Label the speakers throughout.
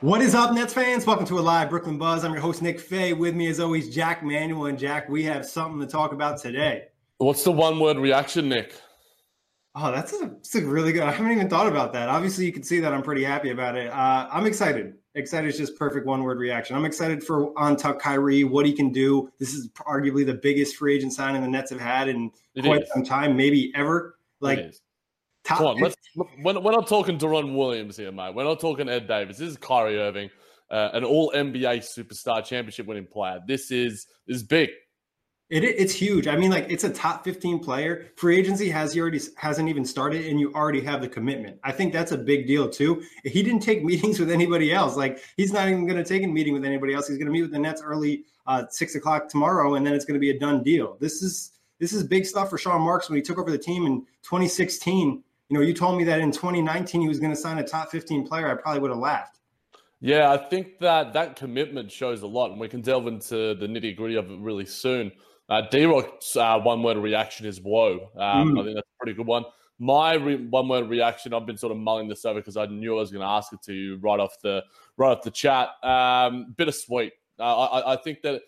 Speaker 1: What is up, Nets fans? Welcome to a live Brooklyn Buzz. I'm your host, Nick Fay. With me, as always, Jack Manuel. And Jack, we have something to talk about today.
Speaker 2: What's the one word reaction, Nick?
Speaker 1: Oh, that's a, that's a really good. I haven't even thought about that. Obviously, you can see that I'm pretty happy about it. Uh, I'm excited. Excited is just perfect one word reaction. I'm excited for on Tuck Kyrie, what he can do. This is arguably the biggest free agent signing the Nets have had in
Speaker 2: It
Speaker 1: quite
Speaker 2: is.
Speaker 1: some time, maybe ever. Like. Top,
Speaker 2: Come on, let's, we're, we're not talking Deron Williams here, mate. We're not talking Ed Davis. This is Kyrie Irving, uh, an All NBA superstar, championship winning player. This is this is big.
Speaker 1: It, it's huge. I mean, like it's a top 15 player. Free agency has he already hasn't even started, and you already have the commitment. I think that's a big deal too. He didn't take meetings with anybody else. Like he's not even going to take a meeting with anybody else. He's going to meet with the Nets early uh, six o'clock tomorrow, and then it's going to be a done deal. This is this is big stuff for Sean Marks when he took over the team in 2016. You know, you told me that in 2019 he was going to sign a top 15 player. I probably would have laughed.
Speaker 2: Yeah, I think that that commitment shows a lot, and we can delve into the nitty gritty of it really soon. Uh, D Rock's uh, one word reaction is whoa. Um, I think that's a pretty good one. My re- one word reaction, I've been sort of mulling this over because I knew I was going to ask it to you right off the right off the chat. Um, bittersweet. Uh, I, I think that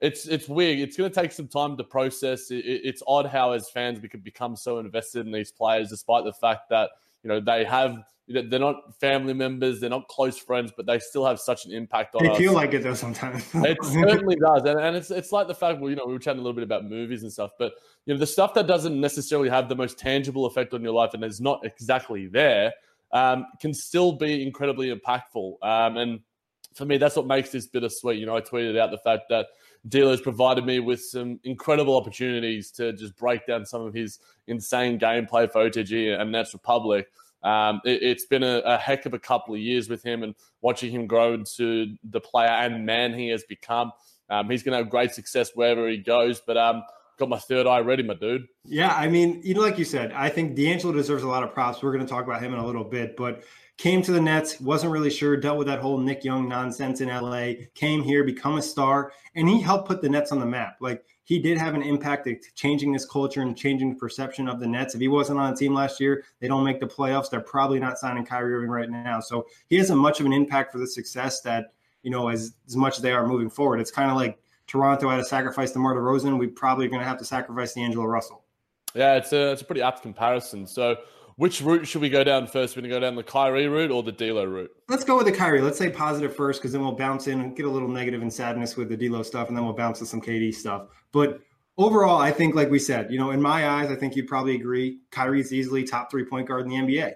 Speaker 2: it's it's weird. It's going to take some time to process. It, it- it's odd how as fans we could become so invested in these players, despite the fact that you know they have they're not family members, they're not close friends, but they still have such an impact on
Speaker 1: They
Speaker 2: us.
Speaker 1: feel like it though sometimes.
Speaker 2: It certainly does, and, and it's it's like the fact well, you know, we were chatting a little bit about movies and stuff, but you know, the stuff that doesn't necessarily have the most tangible effect on your life and is not exactly there, um, can still be incredibly impactful. Um, and for me, that's what makes this bittersweet. You know, I tweeted out the fact that D'Lo's provided me with some incredible opportunities to just break down some of his insane gameplay for OTG and Nets Republic. Um, it, it's been a, a heck of a couple of years with him and watching him grow into the player and man he has become. Um, he's going to have great success wherever he goes. But um, got my third eye ready, my dude.
Speaker 1: Yeah, I mean, you know, like you said, I think D'Angelo deserves a lot of props. We're going to talk about him in a little bit, but came to the Nets, wasn't really sure, dealt with that whole Nick Young nonsense in LA, came here, become a star, and he helped put the Nets on the map. Like he did have an impact at changing this culture and changing the perception of the Nets. If he wasn't on the team last year, they don't make the playoffs. They're probably not signing Kyrie Irving right now. So he has a much of an impact for the success that, you know, as, as much as they are moving forward. It's kind of like Toronto had to sacrifice DeMar DeRozan. We probably are going to have to sacrifice the D'Angelo Russell.
Speaker 2: Yeah, it's a it's a pretty apt comparison. So, which route should we go down first? We're going to go down the Kyrie route or the D'Lo route?
Speaker 1: Let's go with the Kyrie. Let's say positive first, because then we'll bounce in and get a little negative and sadness with the D'Lo stuff, and then we'll bounce to some KD stuff. But overall, I think, like we said, you know, in my eyes, I think you'd probably agree, Kyrie's easily top three point guard in the NBA.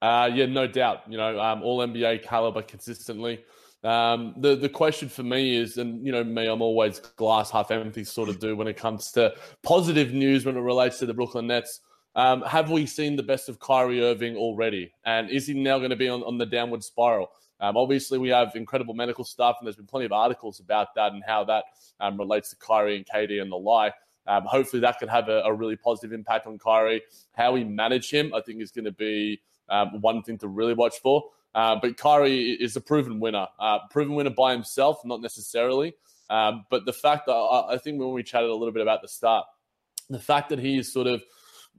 Speaker 2: Uh, yeah, no doubt. You know, um, all NBA caliber consistently. Um, the the question for me is, and you know me, I'm always glass half empty sort of do when it comes to positive news when it relates to the Brooklyn Nets. Um, have we seen the best of Kyrie Irving already? And is he now going to be on, on the downward spiral? Um, obviously, we have incredible medical stuff, and there's been plenty of articles about that and how that um, relates to Kyrie and KD and the like. Um, hopefully, that could have a, a, really positive impact on Kyrie. How we manage him, I think, is going to be um, one thing to really watch for. Uh, but Kyrie is a proven winner, uh, proven winner by himself, not necessarily. Um, but the fact that I, I think when we chatted a little bit about the start, the fact that he is sort of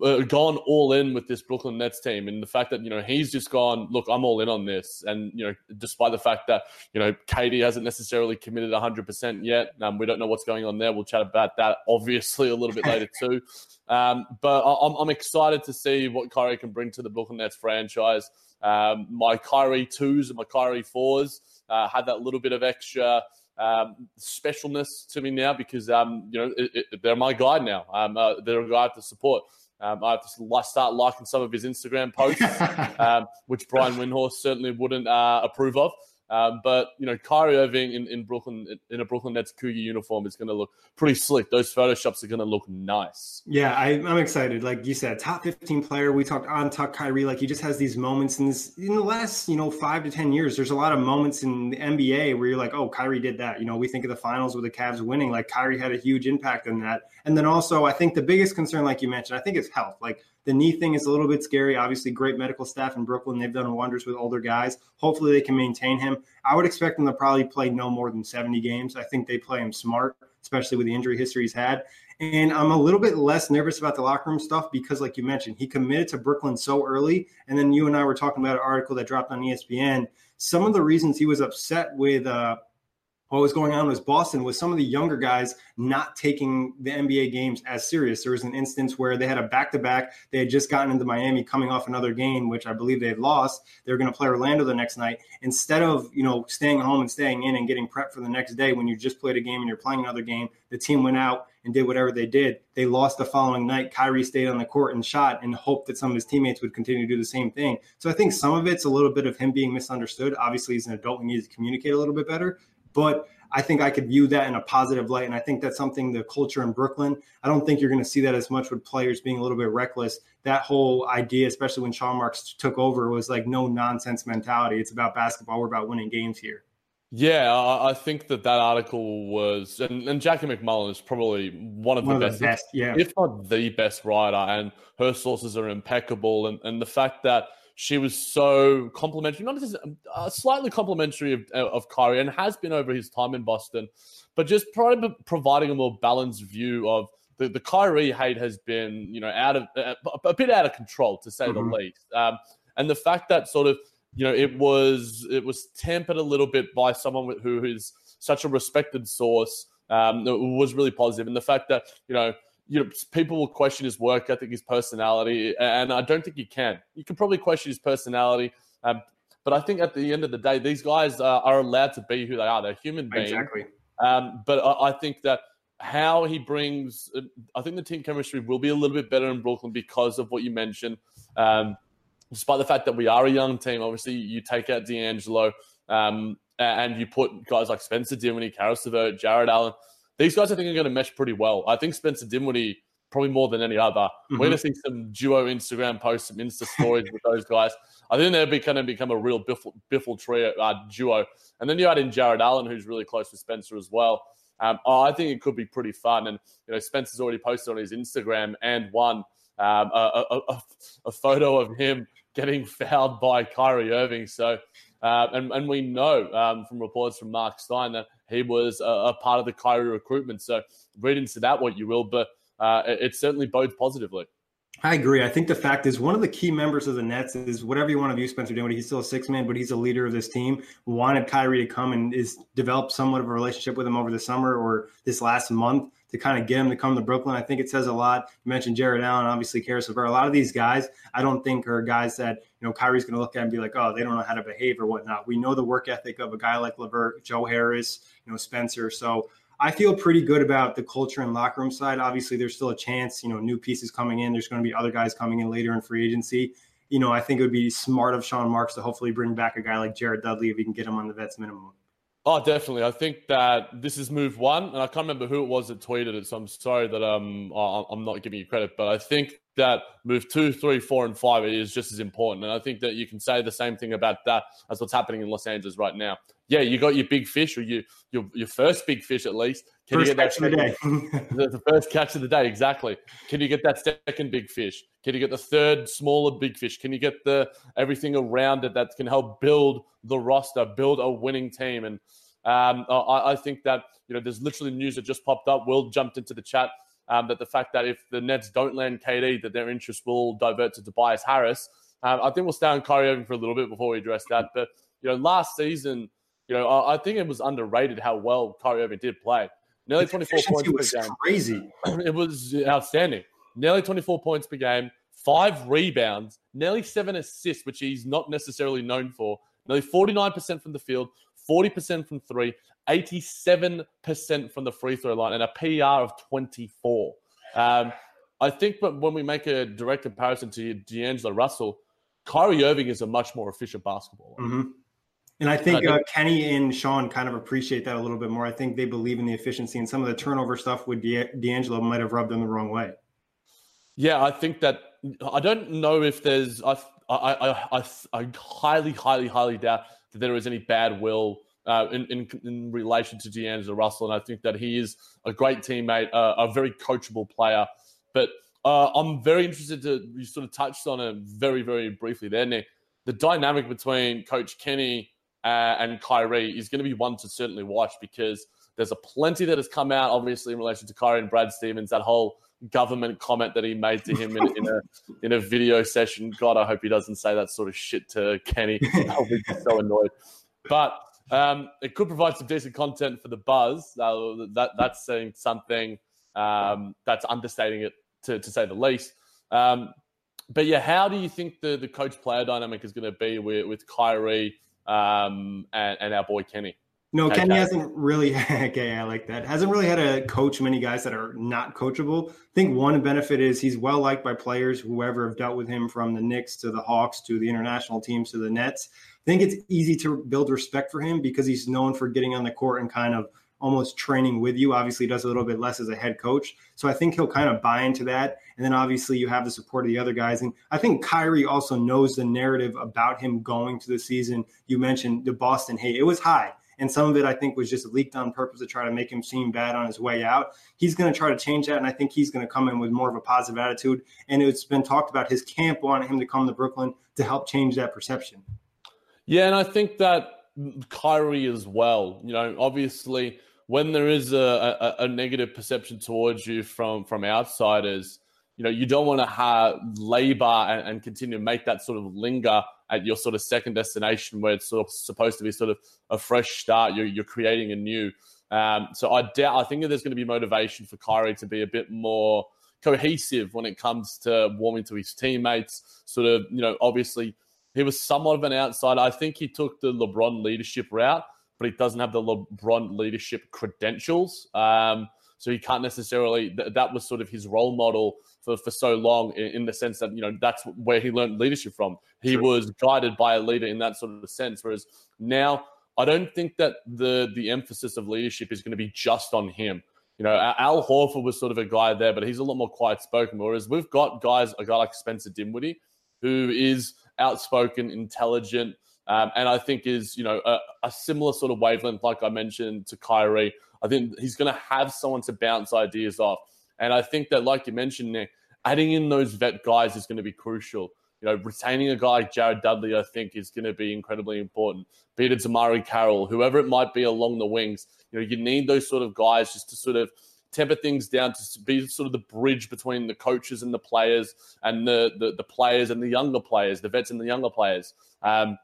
Speaker 2: uh, gone all in with this Brooklyn Nets team, and the fact that you know he's just gone, look, I'm all in on this, and you know, despite the fact that you know KD hasn't necessarily committed 100 percent yet, um, we don't know what's going on there. We'll chat about that obviously a little bit later too. Um, but I'm, I'm excited to see what Kyrie can bring to the Brooklyn Nets franchise. Um, my Kyrie twos and my Kyrie fours uh, had that little bit of extra um, specialness to me now because um, you know it, it, they're my guide now. Um, uh, they're a guy to support. Um, I have to start liking some of his Instagram posts, um, which Brian Windhorst certainly wouldn't uh, approve of. Um, but you know, Kyrie Irving in, in Brooklyn in a Brooklyn Nets Cougar uniform is going to look pretty slick. Those photoshops are going to look nice.
Speaker 1: Yeah, I, am excited. Like you said, top 15 player. We talked on talk Kyrie. Like he just has these moments in this in the last you know five to ten years. There's a lot of moments in the NBA where you're like, oh, Kyrie did that. You know, we think of the finals with the Cavs winning. Like Kyrie had a huge impact on that. And then also, I think the biggest concern, like you mentioned, I think is health. Like the knee thing is a little bit scary. Obviously, great medical staff in Brooklyn. They've done wonders with older guys. Hopefully, they can maintain him. I would expect him to probably play no more than 70 games. I think they play him smart, especially with the injury history he's had. And I'm a little bit less nervous about the locker room stuff because, like you mentioned, he committed to Brooklyn so early. And then you and I were talking about an article that dropped on ESPN. Some of the reasons he was upset with uh, what was going on was Boston was some of the younger guys not taking the NBA games as serious. There was an instance where they had a back to back. They had just gotten into Miami coming off another game, which I believe they had lost. They were going to play Orlando the next night. Instead of, you know, staying home and staying in and getting prepped for the next day when you just played a game and you're playing another game, the team went out and did whatever they did. They lost the following night. Kyrie stayed on the court and shot and hoped that some of his teammates would continue to do the same thing. So I think some of it's a little bit of him being misunderstood. Obviously, he's an adult and needs to communicate a little bit better. But I think I could view that in a positive light. And I think that's something the culture in Brooklyn, I don't think you're going to see that as much with players being a little bit reckless. That whole idea, especially when Sean Marks took over, was like no nonsense mentality. It's about basketball. We're about winning games here.
Speaker 2: Yeah, I think that that article was, and, and Jackie MacMullan is probably one of one the of best, the best yeah. if not the best writer, and her sources are impeccable. And, and the fact that she was so complimentary, not just uh, slightly complimentary of, uh, of Kyrie, and has been over his time in Boston, but just probably providing a more balanced view of the, the Kyrie hate has been, you know, out of uh, a bit out of control to say mm-hmm. the least. Um, and the fact that sort of, you know, it was it was tempered a little bit by someone who is such a respected source um, was really positive. And the fact that you know you know, people will question his work ethic, his personality, and I don't think you can. You can probably question his personality, um, but I think at the end of the day, these guys uh, are allowed to be who they are. They're human beings.
Speaker 1: Exactly.
Speaker 2: Um, but I, I, think that how he brings, uh, I think the team chemistry will be a little bit better in Brooklyn because of what you mentioned. Um, despite the fact that we are a young team, obviously you take out D'Angelo um, and you put guys like Spencer Dinwiddie, LeVert, Jarrett Allen – these guys, I think, are going to mesh pretty well. I think Spencer Dinwiddie probably more than any other. Mm-hmm. We're going to see some duo Instagram posts, some Insta stories with those guys. I think they're going to become a real biffle, biffle trio uh, duo. And then you add in Jarrett Allen, who's really close with Spencer as well. Um, oh, I think it could be pretty fun. And you know, Spencer's already posted on his Instagram and one um, a, a, a, a, photo of him getting fouled by Kyrie Irving. So, uh, and, and we know um, from reports from Mark Stein that he was a, a, part of the Kyrie recruitment. So read into that what you will, but uh, it, it certainly bodes positively.
Speaker 1: I agree. I think the fact is one of the key members of the Nets is whatever you want to view Spencer Dinwiddie. He's still a six man, but he's a leader of this team. Wanted Kyrie to come and is develop somewhat of a relationship with him over the summer or this last month to kind of get him to come to Brooklyn. I think it says a lot. You mentioned Jarrett Allen, obviously Caris LeVert. A lot of these guys, I don't think are guys that you know Kyrie's going to look at and be like, oh, they don't know how to behave or whatnot. We know the work ethic of a guy like LeVert, Joe Harris, you know Spencer. So I feel pretty good about the culture and locker room side. Obviously, there's still a chance, you know, new pieces coming in. There's going to be other guys coming in later in free agency. You know, I think it would be smart of Sean Marks to hopefully bring back a guy like Jared Dudley if he can get him on the vets minimum.
Speaker 2: Oh, definitely. I think that this is move one, and I can't remember who it was that tweeted it, so I'm sorry that um I'm not giving you credit, but I think that move two, three, four, and five is just as important. And I think that you can say the same thing about that as what's happening in Los Angeles right now. Yeah, you got your big fish, or you your your first big fish at least.
Speaker 1: Can first you get that
Speaker 2: second, the, the first catch of the day? Exactly. Can you get that second big fish? Can you get the third smaller big fish? Can you get the everything around it that can help build the roster, build a winning team? And um, I, I think that you know there's literally news that just popped up. Will jumped into the chat um, that the fact that if the Nets don't land KD, that their interest will divert to Tobias Harris. Um, I think we'll stay on Kyrie Irving for a little bit before we address that. But you know, last season, you know, I, I think it was underrated how well Kyrie Irving did play. Nearly 24 points
Speaker 1: was
Speaker 2: per game.
Speaker 1: Crazy.
Speaker 2: it was outstanding. Nearly 24 points per game, five rebounds, nearly seven assists, which he's not necessarily known for. Nearly 49% from the field, 40% from three, 87% from the free throw line, and a PR of 24. Um, I think but when we make a direct comparison to D'Angelo Russell, Kyrie Irving is a much more efficient basketball.
Speaker 1: Mm-hmm. And I think, uh, Kenny and Sean kind of appreciate that a little bit more. I think they believe in the efficiency, and some of the turnover stuff with D'Angelo might have rubbed them the wrong way.
Speaker 2: Yeah, I think that I don't know if there's. I I I, I, I highly, highly, highly doubt that there is any bad will uh, in, in, in relation to D'Angelo Russell, and I think that he is a great teammate, uh, a very coachable player. But uh, I'm very interested to you sort of touched on it very very briefly there, Nick. The dynamic between Coach Kenny uh, and Kyrie is going to be one to certainly watch because there's a plenty that has come out, obviously, in relation to Kyrie and Brad Stevens. That whole government comment that he made to him in, in, a in a video session. God, I hope he doesn't say that sort of shit to Kenny. I'll be so annoyed. But um, it could provide some decent content for the buzz. Uh, that that's saying something um, that's understating it to, to say the least. Um, but yeah, how do you think the, the coach player dynamic is going to be with, with Kyrie um, and, and our boy Kenny?
Speaker 1: No, Kenny hasn't really. okay, I like that. Hasn't really had to coach many guys that are not coachable. I think one benefit is he's well liked by players, whoever have dealt with him, from the Knicks to the Hawks to the international teams to the Nets. I think it's easy to build respect for him because he's known for getting on the court and kind of almost training with you. Obviously, does a little bit less as a head coach. So I think he'll kind of buy into that. And then obviously you have the support of the other guys. And I think Kyrie also knows the narrative about him going to the season. You mentioned the Boston hate. It was high. And some of it, I think, was just leaked on purpose to try to make him seem bad on his way out. He's going to try to change that. And I think he's going to come in with more of a positive attitude. And it's been talked about his camp wanting him to come to Brooklyn to help change that perception.
Speaker 2: Yeah. And I think that Kyrie as well, you know, obviously when there is a, a, a negative perception towards you from, from outsiders, you know, you don't want to have labor and, and, continue to make that sort of linger at your sort of second destination where it's sort of supposed to be sort of a fresh start. You're, you're creating a new. Um, so I doubt, I think that there's going to be motivation for Kyrie to be a bit more cohesive when it comes to warming to his teammates. Sort of, you know, obviously he was somewhat of an outsider. I think he took the LeBron leadership route, but he doesn't have the LeBron leadership credentials. Um, so he can't necessarily. Th- that was sort of his role model for, for so long, in, in, the sense that you know that's where he learned leadership from. He sure. was guided by a leader in that sort of sense. Whereas now, I don't think that the the emphasis of leadership is going to be just on him. You know, Al Horford was sort of a guy there, but he's a lot more quiet spoken. Whereas we've got guys, a guy like Spencer Dinwiddie, who is outspoken, intelligent, um, and I think is you know a, a, similar sort of wavelength, like I mentioned to Kyrie. I think he's going to have someone to bounce ideas off. And I think that, like you mentioned, Nick, adding in those vet guys is going to be crucial. You know, retaining a guy like Jared Dudley, I think, is going to be incredibly important. Be it DeMarre Carroll, whoever it might be along the wings, you know, you need those sort of guys just to sort of temper things down to be sort of the bridge between the coaches and the players and the the, the players and the younger players, the vets and the younger players. Um,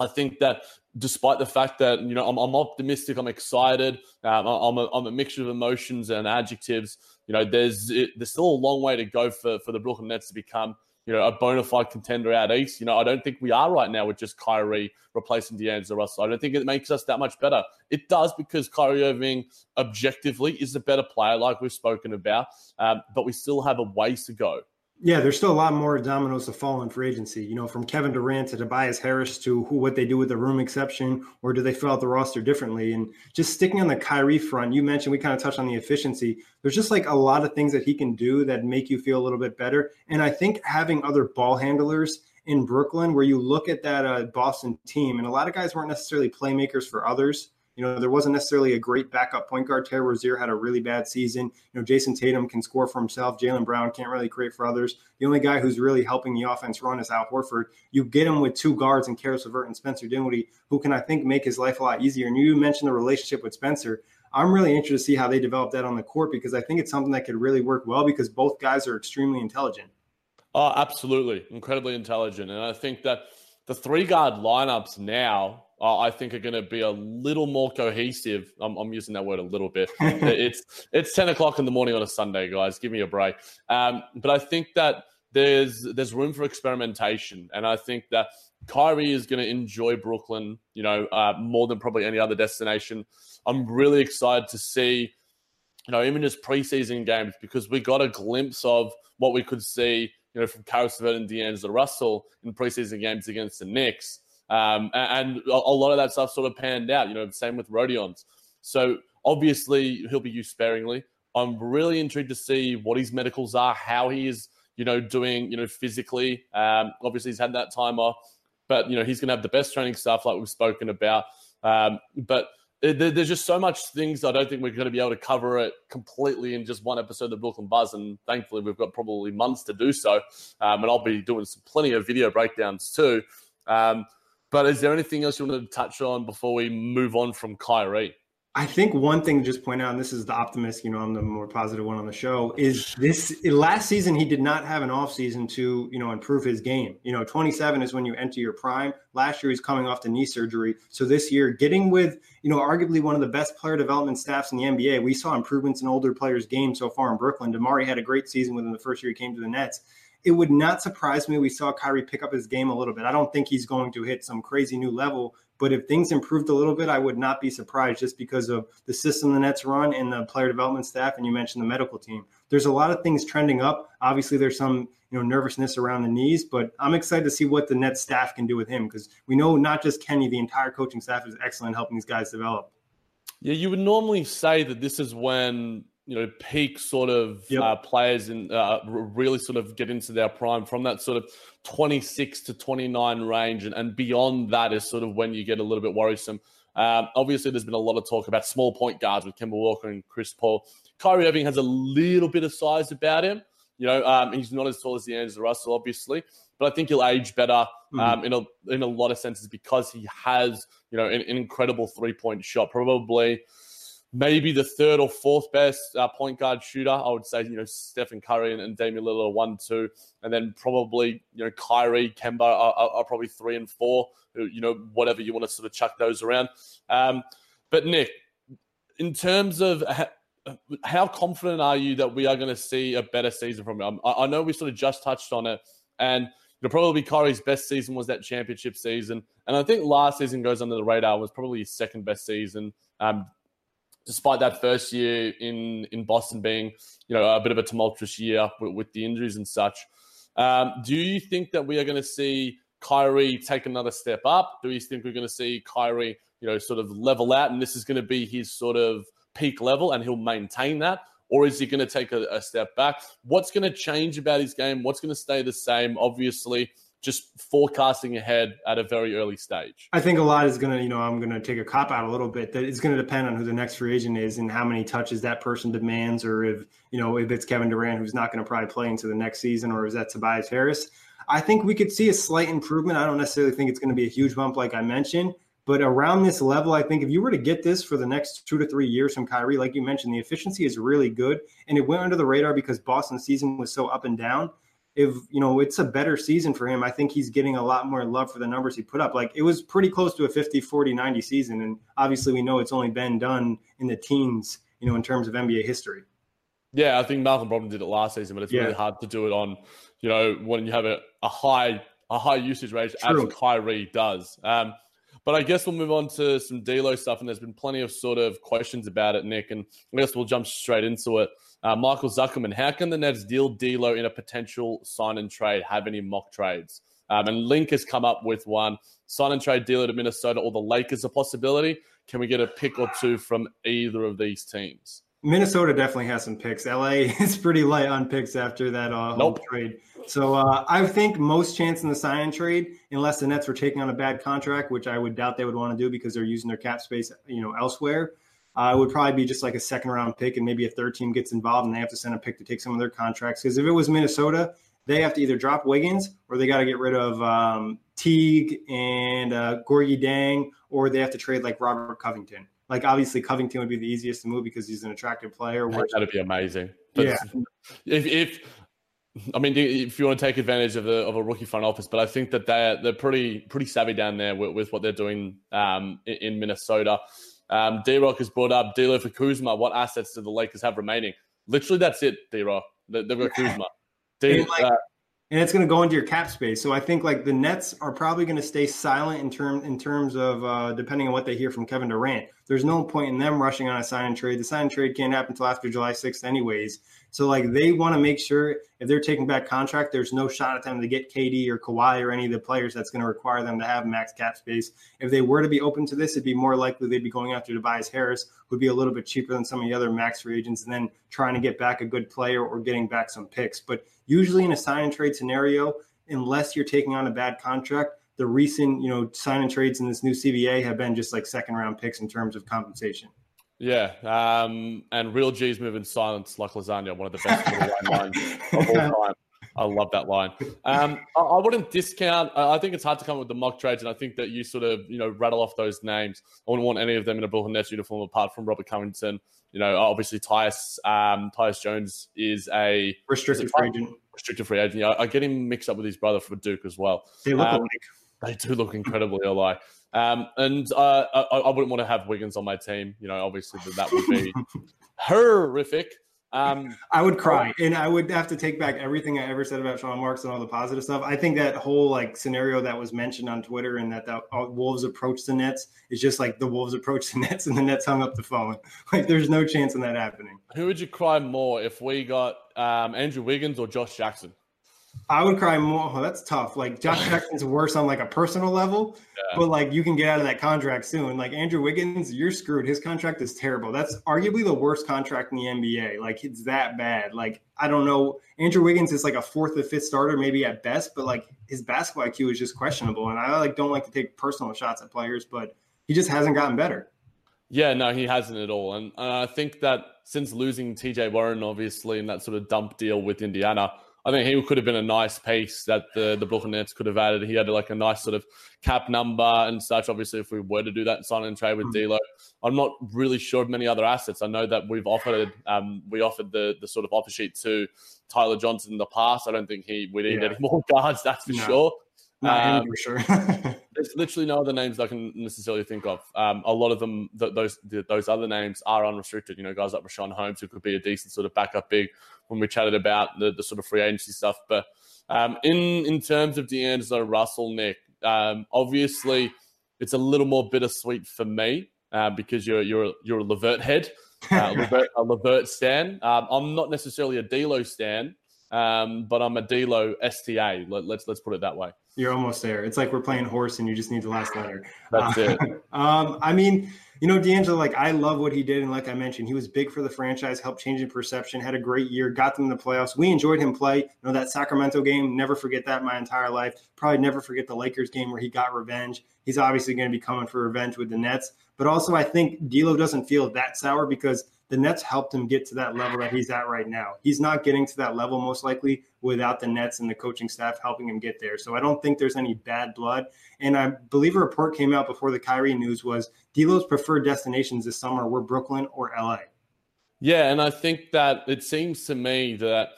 Speaker 2: I think that despite the fact that you know I'm, I'm optimistic, I'm excited, um, I'm, a, I'm a mixture of emotions and adjectives. You know, there's it, there's still a long way to go for for the Brooklyn Nets to become you know a bona fide contender out east. You know, I don't think we are right now with just Kyrie replacing D'Angelo Russell. I don't think it makes us that much better. It does because Kyrie Irving objectively is a better player, like we've spoken about, um, but we still have a ways to go.
Speaker 1: Yeah, there's still a lot more dominoes to fall in free agency. You know, from Kevin Durant to Tobias Harris to who what they do with the room exception, or do they fill out the roster differently? And just sticking on the Kyrie front, you mentioned we kind of touched on the efficiency. There's just like a lot of things that he can do that make you feel a little bit better. And I think having other ball handlers in Brooklyn, where you look at that uh, Boston team, and a lot of guys weren't necessarily playmakers for others. You know, there wasn't necessarily a great backup point guard. Terry Rozier had a really bad season. You know, Jayson Tatum can score for himself. Jaylen Brown can't really create for others. The only guy who's really helping the offense run is Al Horford. You get him with two guards and Caris LeVert and Spencer Dinwiddie, who can, I think, make his life a lot easier. And you mentioned the relationship with Spencer. I'm really interested to see how they develop that on the court because I think it's something that could really work well because both guys are extremely intelligent.
Speaker 2: Oh, absolutely. Incredibly intelligent. And I think that the three guard lineups now uh, I think are going to be a little more cohesive. I'm, I'm using that word a little bit. it's it's 10 o'clock in the morning on a Sunday, guys. Give me a break. Um, but I think that there's there's room for experimentation, and I think that Kyrie is going to enjoy Brooklyn, you know, uh, more than probably any other destination. I'm really excited to see, you know, even just preseason games because we got a glimpse of what we could see, you know, from Caris LeVert and D'Angelo Russell in preseason games against the Knicks. Um, and a lot of that stuff sort of panned out, you know, same with Rodions. So obviously he'll be used sparingly. I'm really intrigued to see what his medicals are, how he is, you know, doing, you know, physically. Um, obviously he's had that time off, but you know, he's going to have the best training stuff like we've spoken about. Um, but there's just so much things I don't think we're going to be able to cover it completely in just one episode of the Brooklyn Buzz, and thankfully we've got probably months to do so. Um, and I'll be doing some plenty of video breakdowns too. Um, but is there anything else you wanted to touch on before we move on from Kyrie?
Speaker 1: I think one thing to just point out, and this is the optimist, you know, I'm the more positive one on the show, is this last season he did not have an off season to, you know, improve his game. You know, 27 is when you enter your prime. Last year he's coming off the knee surgery. So this year, getting with, you know, arguably one of the best player development staffs in the NBA, we saw improvements in older players' game so far in Brooklyn. DeMarre had a great season within the first year he came to the Nets it would not surprise me we saw Kyrie pick up his game a little bit. I don't think he's going to hit some crazy new level, but if things improved a little bit, I would not be surprised just because of the system the Nets run and the player development staff. And you mentioned the medical team. There's a lot of things trending up. Obviously, there's some you know nervousness around the knees, but I'm excited to see what the Nets staff can do with him because we know not just Kenny, the entire coaching staff is excellent helping these guys develop.
Speaker 2: Yeah, you would normally say that this is when you know peak sort of yep. uh, players and uh, really sort of get into their prime from that sort of 26 to 29 range and, and beyond that is sort of when you get a little bit worrisome um, obviously there's been a lot of talk about small point guards with Kemba Walker and Chris Paul Kyrie Irving has a little bit of size about him you know um, he's not as tall as D'Angelo Russell obviously but I think he'll age better mm-hmm. um, in a in a lot of senses because he has you know an, an incredible three point shot probably maybe the third or fourth best uh, point guard shooter. I would say, you know, Stephen Curry and, and Damian Lillard are one, two, and then probably, you know, Kyrie, Kemba are, are, are, probably three and four, you know, whatever you want to sort of chuck those around. Um, but Nick, in terms of how, how confident are you that we are going to see a better season from him? I, I know we sort of just touched on it, and you know, probably Kyrie's best season was that championship season, and I think last season goes under the radar was probably his second best season. Um, despite that first year in in Boston being you know a bit of a tumultuous year with, with the injuries and such. Um, do you think that we are going to see Kyrie take another step up? Do you think we're going to see Kyrie you know sort of level out and this is going to be his sort of peak level and he'll maintain that? Or is he going to take a, a step back? What's going to change about his game? What's going to stay the same? Obviously, just forecasting ahead at a very early stage?
Speaker 1: I think a lot is going to, you know, I'm going to take a cop out a little bit. That it's going to depend on who the next free agent is and how many touches that person demands, or if, you know, if it's Kevin Durant who's not going to probably play into the next season, or is that Tobias Harris? I think we could see a slight improvement. I don't necessarily think it's going to be a huge bump, like I mentioned, but around this level, I think if you were to get this for the next two to three years from Kyrie, like you mentioned, the efficiency is really good. And it went under the radar because Boston's season was so up and down if you know it's a better season for him, I think he's getting a lot more love for the numbers he put up. Like it was pretty close to a 50, 40, 90 season. And obviously we know it's only been done in the teens, you know, in terms of NBA history.
Speaker 2: Yeah, I think Malcolm Brogdon did it last season, but it's yeah. really hard to do it on, you know, when you have a, a high a high usage rate True. as Kyrie does. Um, But I guess we'll move on to some D'Lo stuff, and there's been plenty of sort of questions about it, Nick. And I guess we'll jump straight into it. Uh, Michael Zuckerman, how can the Nets deal D'Lo in a potential sign and trade? Have any mock trades? Um, and Link has come up with one sign and trade D'Lo to Minnesota or the Lakers a possibility. Can we get a pick or two from either of these teams?
Speaker 1: Minnesota definitely has some picks. LA is pretty light on picks after that uh, nope. trade. So uh, I think most chance in the sign trade, unless the Nets were taking on a bad contract, which I would doubt they would want to do because they're using their cap space, you know, elsewhere. Uh, would probably be just like a second round pick, and maybe a third team gets involved and they have to send a pick to take some of their contracts. Because if it was Minnesota, they have to either drop Wiggins or they got to get rid of um, Teague and uh, Gorgui Dieng, or they have to trade like Robert Covington. Like obviously Covington would be the easiest to move because he's an attractive player.
Speaker 2: Which, That'd be amazing. But
Speaker 1: yeah.
Speaker 2: If, if I mean, if you want to take advantage of, the, of a rookie front office, but I think that they're they're pretty pretty savvy down there with, with what they're doing um, in, in, Minnesota. Um, D Rock has brought up D'Lo for Kuzma. What assets do the Lakers have remaining? Literally, that's it. D Rock. They've got Kuzma.
Speaker 1: D, like, uh, and it's going to go into your cap space. So I think like the Nets are probably going to stay silent in term in terms of uh, depending on what they hear from Kevin Durant. There's no point in them rushing on a sign and trade. The sign and trade can't happen until after July 6th, anyways. So like they want to make sure if they're taking back contract, there's no shot at them to get KD or Kawhi or any of the players that's going to require them to have max cap space. If they were to be open to this, it'd be more likely they'd be going after Tobias Harris, who'd be a little bit cheaper than some of the other max free agents, and then trying to get back a good player or getting back some picks. But usually in a sign and trade scenario, unless you're taking on a bad contract, the recent you know sign and trades in this new CBA have been just like second round picks in terms of compensation.
Speaker 2: Yeah, um, and real G's move in silence like lasagna, one of the best lines of all time. I love that line. Um, I, I, wouldn't discount. I think it's hard to come up with the mock trades, and I think that you sort of you know rattle off those names. I wouldn't want any of them in a Brooklyn Nets uniform apart from Robert Covington. You know, obviously Tyus um, Tyus Jones is a
Speaker 1: restricted free agent.
Speaker 2: Restricted free agent. Yeah, I get him mixed up with his brother for Duke as well.
Speaker 1: They look um, alike.
Speaker 2: They do look incredibly alike. Um, and uh, I, I, wouldn't want to have Wiggins on my team. You know, obviously that would be horrific. Um,
Speaker 1: I would cry, and I would have to take back everything I ever said about Sean Marks and all the positive stuff. I think that whole like scenario that was mentioned on Twitter and that the uh, Wolves approached the Nets is just like the Wolves approached the Nets and the Nets hung up the phone. Like, there's no chance in that happening.
Speaker 2: Who would you cry more if we got um, Andrew Wiggins or Josh Jackson?
Speaker 1: I would cry more. Oh, that's tough. Like Josh Jackson's worse on like a personal level, yeah. but like you can get out of that contract soon. Like Andrew Wiggins, you're screwed. His contract is terrible. That's arguably the worst contract in the NBA. Like it's that bad. Like I don't know. Andrew Wiggins is like a fourth or fifth starter, maybe at best, but like his basketball IQ is just questionable. And I like don't like to take personal shots at players, but he just hasn't gotten better.
Speaker 2: Yeah, no, he hasn't at all. And uh, I think that since losing TJ Warren, obviously, in that sort of dump deal with Indiana I think he could have been a nice piece that the the Brooklyn Nets could have added. He had like a nice sort of cap number and such. Obviously, if we were to do that and sign and trade with mm-hmm. D'Lo, I'm not really sure of many other assets. I know that we've offered um, we offered the the sort of offer sheet to Tyler Johnson in the past. I don't think he we need yeah. any more guards. That's for no. sure.
Speaker 1: Not um, for sure.
Speaker 2: there's literally no other names I can necessarily think of. Um, a lot of them, th- those th- those other names are unrestricted. You know, guys like Richaun Holmes, who could be a decent sort of backup big when we chatted about the, the sort of free agency stuff. But um, in in terms of D'Angelo Russell, Nick, um, obviously it's a little more bittersweet for me uh, because you're you're you're a Levert head, uh, Levert, a Levert stan. Um, I'm not necessarily a D'Lo stan, um, but I'm a D'Lo STA. Let, let's let's put it that way.
Speaker 1: You're almost there. It's like we're playing horse and you just need the last letter.
Speaker 2: That's uh, it.
Speaker 1: um, I mean, you know, D'Angelo, like I love what he did. And like I mentioned, he was big for the franchise, helped change the perception, had a great year, got them in the playoffs. We enjoyed him play. You know, that Sacramento game, never forget that my entire life. Probably never forget the Lakers game where he got revenge. He's obviously going to be coming for revenge with the Nets. But also, I think D'Lo doesn't feel that sour because the Nets helped him get to that level that he's at right now. He's not getting to that level most likely without the Nets and the coaching staff helping him get there. So I don't think there's any bad blood. And I believe a report came out before the Kyrie news was D'Lo's preferred destinations this summer were Brooklyn or LA.
Speaker 2: Yeah, and I think that it seems to me that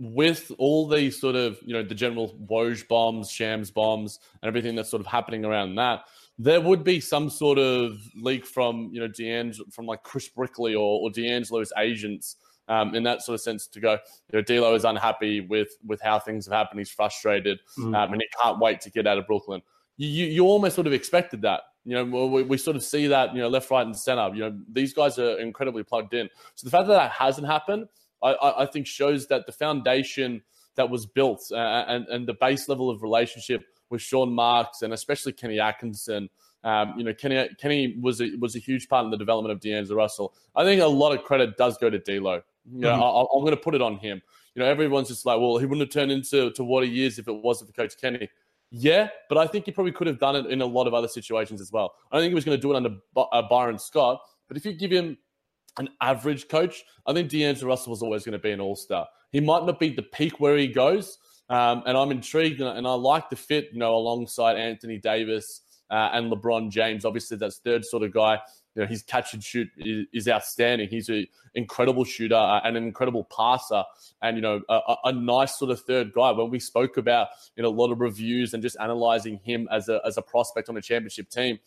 Speaker 2: with all these sort of you know the general Woj bombs, Shams bombs, and everything that's sort of happening around that there would be some sort of leak from you know D'Angelo from like Chris Brickley or, or D'Angelo's agents um, in that sort of sense to go. You know, D'Lo is unhappy with with how things have happened. He's frustrated, mm. um, and he can't wait to get out of Brooklyn. You, you, you almost sort of expected that You know, we, we sort of see that, you know, left, right, and center. You know, these guys are incredibly plugged in. So the fact that that hasn't happened, I, I think shows that the foundation that was built uh, and, and the base level of relationship with Sean Marks and especially Kenny Atkinson. Um, you know, Kenny Kenny was a, was a huge part in the development of D'Angelo Russell. I think a lot of credit does go to D'Lo. You know, mm-hmm. I, I'm going to put it on him. You know, everyone's just like, well, he wouldn't have turned into to what he is if it wasn't for Coach Kenny. Yeah, but I think he probably could have done it in a lot of other situations as well. I don't think he was going to do it under uh, Byron Scott, but if you give him an average coach, I think D'Angelo Russell was always going to be an all star. He might not be the peak where he goes, um, and I'm intrigued and, and, I like the fit, you know, alongside Anthony Davis uh, and LeBron James. Obviously, that's third sort of guy. You know, his catch and shoot is, is outstanding. He's an incredible shooter uh, and an incredible passer, and you know, a, a, nice sort of third guy. When we spoke about in a lot of reviews and just analyzing him as a as a prospect on a championship team,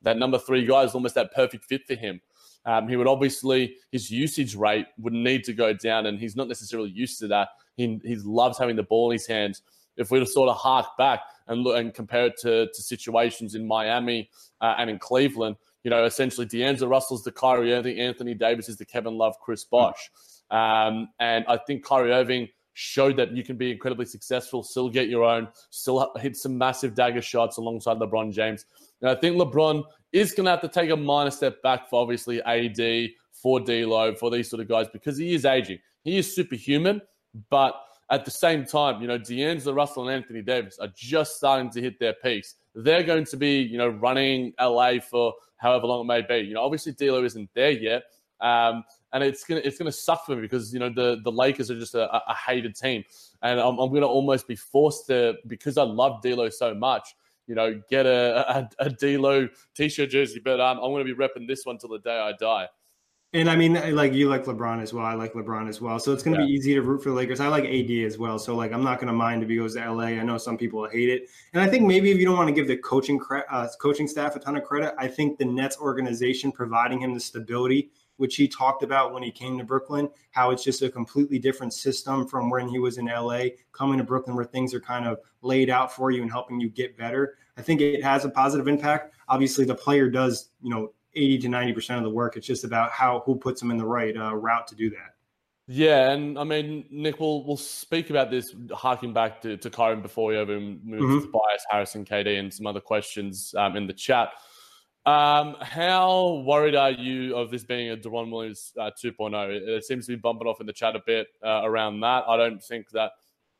Speaker 2: that number three guy is almost that perfect fit for him. Um, he would obviously his usage rate would need to go down, and he's not necessarily used to that. He he loves having the ball in his hands. If we were to sort of hark back and look and compare it to, to situations in Miami uh, and in Cleveland, you know, essentially D'Angelo Russell's the Kyrie Irving, Anthony Davis is the Kevin Love, Chris Bosh. Um, and I think Kyrie Irving showed that you can be incredibly successful, still get your own, still hit some massive dagger shots alongside LeBron James. And I think LeBron is going to have to take a minor step back for obviously AD, for D'Lo, for these sort of guys because he is aging. He is superhuman, but at the same time, you know, D'Angelo Russell and Anthony Davis are just starting to hit their peaks. They're going to be, you know, running LA for however long it may be. You know, obviously D'Lo isn't there yet, um, and it's gonna it's gonna me because you know the the Lakers are just a, a hated team, and I'm, I'm, gonna almost be forced to because I love D'Lo so much. You know, get a a, a D'Lo t-shirt jersey, but um, I'm gonna be repping this one till the day I die.
Speaker 1: And I mean, like you like LeBron as well. I like LeBron as well. So it's going to yeah. be easy to root for the Lakers. I like AD as well. So like, I'm not going to mind if he goes to LA. I know some people hate it, and I think maybe if you don't want to give the coaching uh, coaching staff a ton of credit, I think the Nets organization providing him the stability, which he talked about when he came to Brooklyn, how it's just a completely different system from when he was in LA, coming to Brooklyn where things are kind of laid out for you and helping you get better. I think it has a positive impact. Obviously, the player does, you know 80 to 90% of the work. It's just about how who puts them in the right uh, route to do that.
Speaker 2: Yeah, and I mean, Nick, we'll, we'll speak about this harking back to, to Kyron before we even move mm-hmm. to Bias, Harrison, KD, and some other questions um, in the chat. Um, how worried are you of this being a Deron Williams uh, 2.0? It, it, seems to be bumping off in the chat a bit uh, around that. I don't think that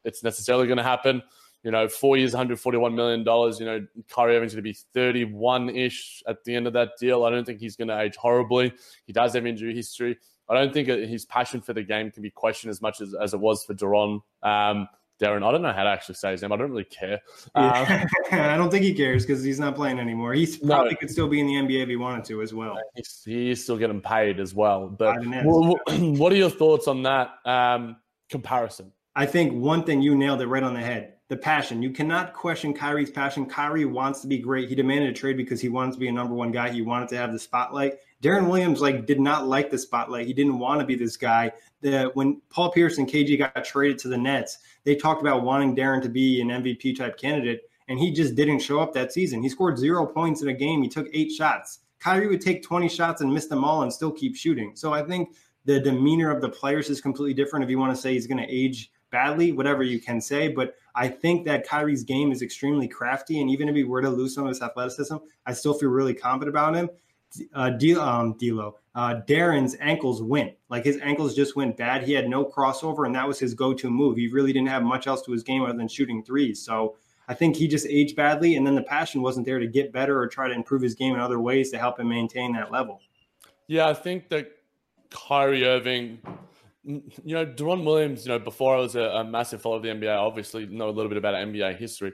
Speaker 2: it's necessarily going to happen you know, four years, $141 million. You know, Kyrie Irving's going to be 31 ish at the end of that deal. I don't think he's going to age horribly. He does have injury history. I don't think his passion for the game can be questioned as much as, as it was for Deron. Um, Darren, I don't know how to actually say his name. I don't really care. Um,
Speaker 1: I don't think he cares because he's not playing anymore. He probably no, could still be in the NBA if he wanted to as well.
Speaker 2: He's, he is still getting paid as well. But what, what are your thoughts on that um, comparison?
Speaker 1: I think one thing you nailed it right on the head the passion. You cannot question Kyrie's passion. Kyrie wants to be great. He demanded a trade because he wanted to be a number one guy. He wanted to have the spotlight. Darren Williams like did not like the spotlight. He didn't want to be this guy. That when Paul Pierce and KG got traded to the Nets, they talked about wanting Darren to be an MVP type candidate, and he just didn't show up that season. He scored zero points in a game. He took eight shots. Kyrie would take 20 shots and miss them all and still keep shooting. So I think the demeanor of the players is completely different. If you want to say he's going to age badly, whatever you can say, but I think that Kyrie's game is extremely crafty, and even if he were to lose some of his athleticism, I still feel really confident about him. Uh, D- um, D'Lo, uh, Deron's ankles went like his ankles just went bad. He had no crossover, and that was his go-to move. He really didn't have much else to his game other than shooting threes. So I think he just aged badly, and then the passion wasn't there to get better or try to improve his game in other ways to help him maintain that level.
Speaker 2: Yeah, I think that Kyrie Irving you know, Deron Williams, you know, before I was a, a, massive follower of the NBA, I obviously know a little bit about NBA history.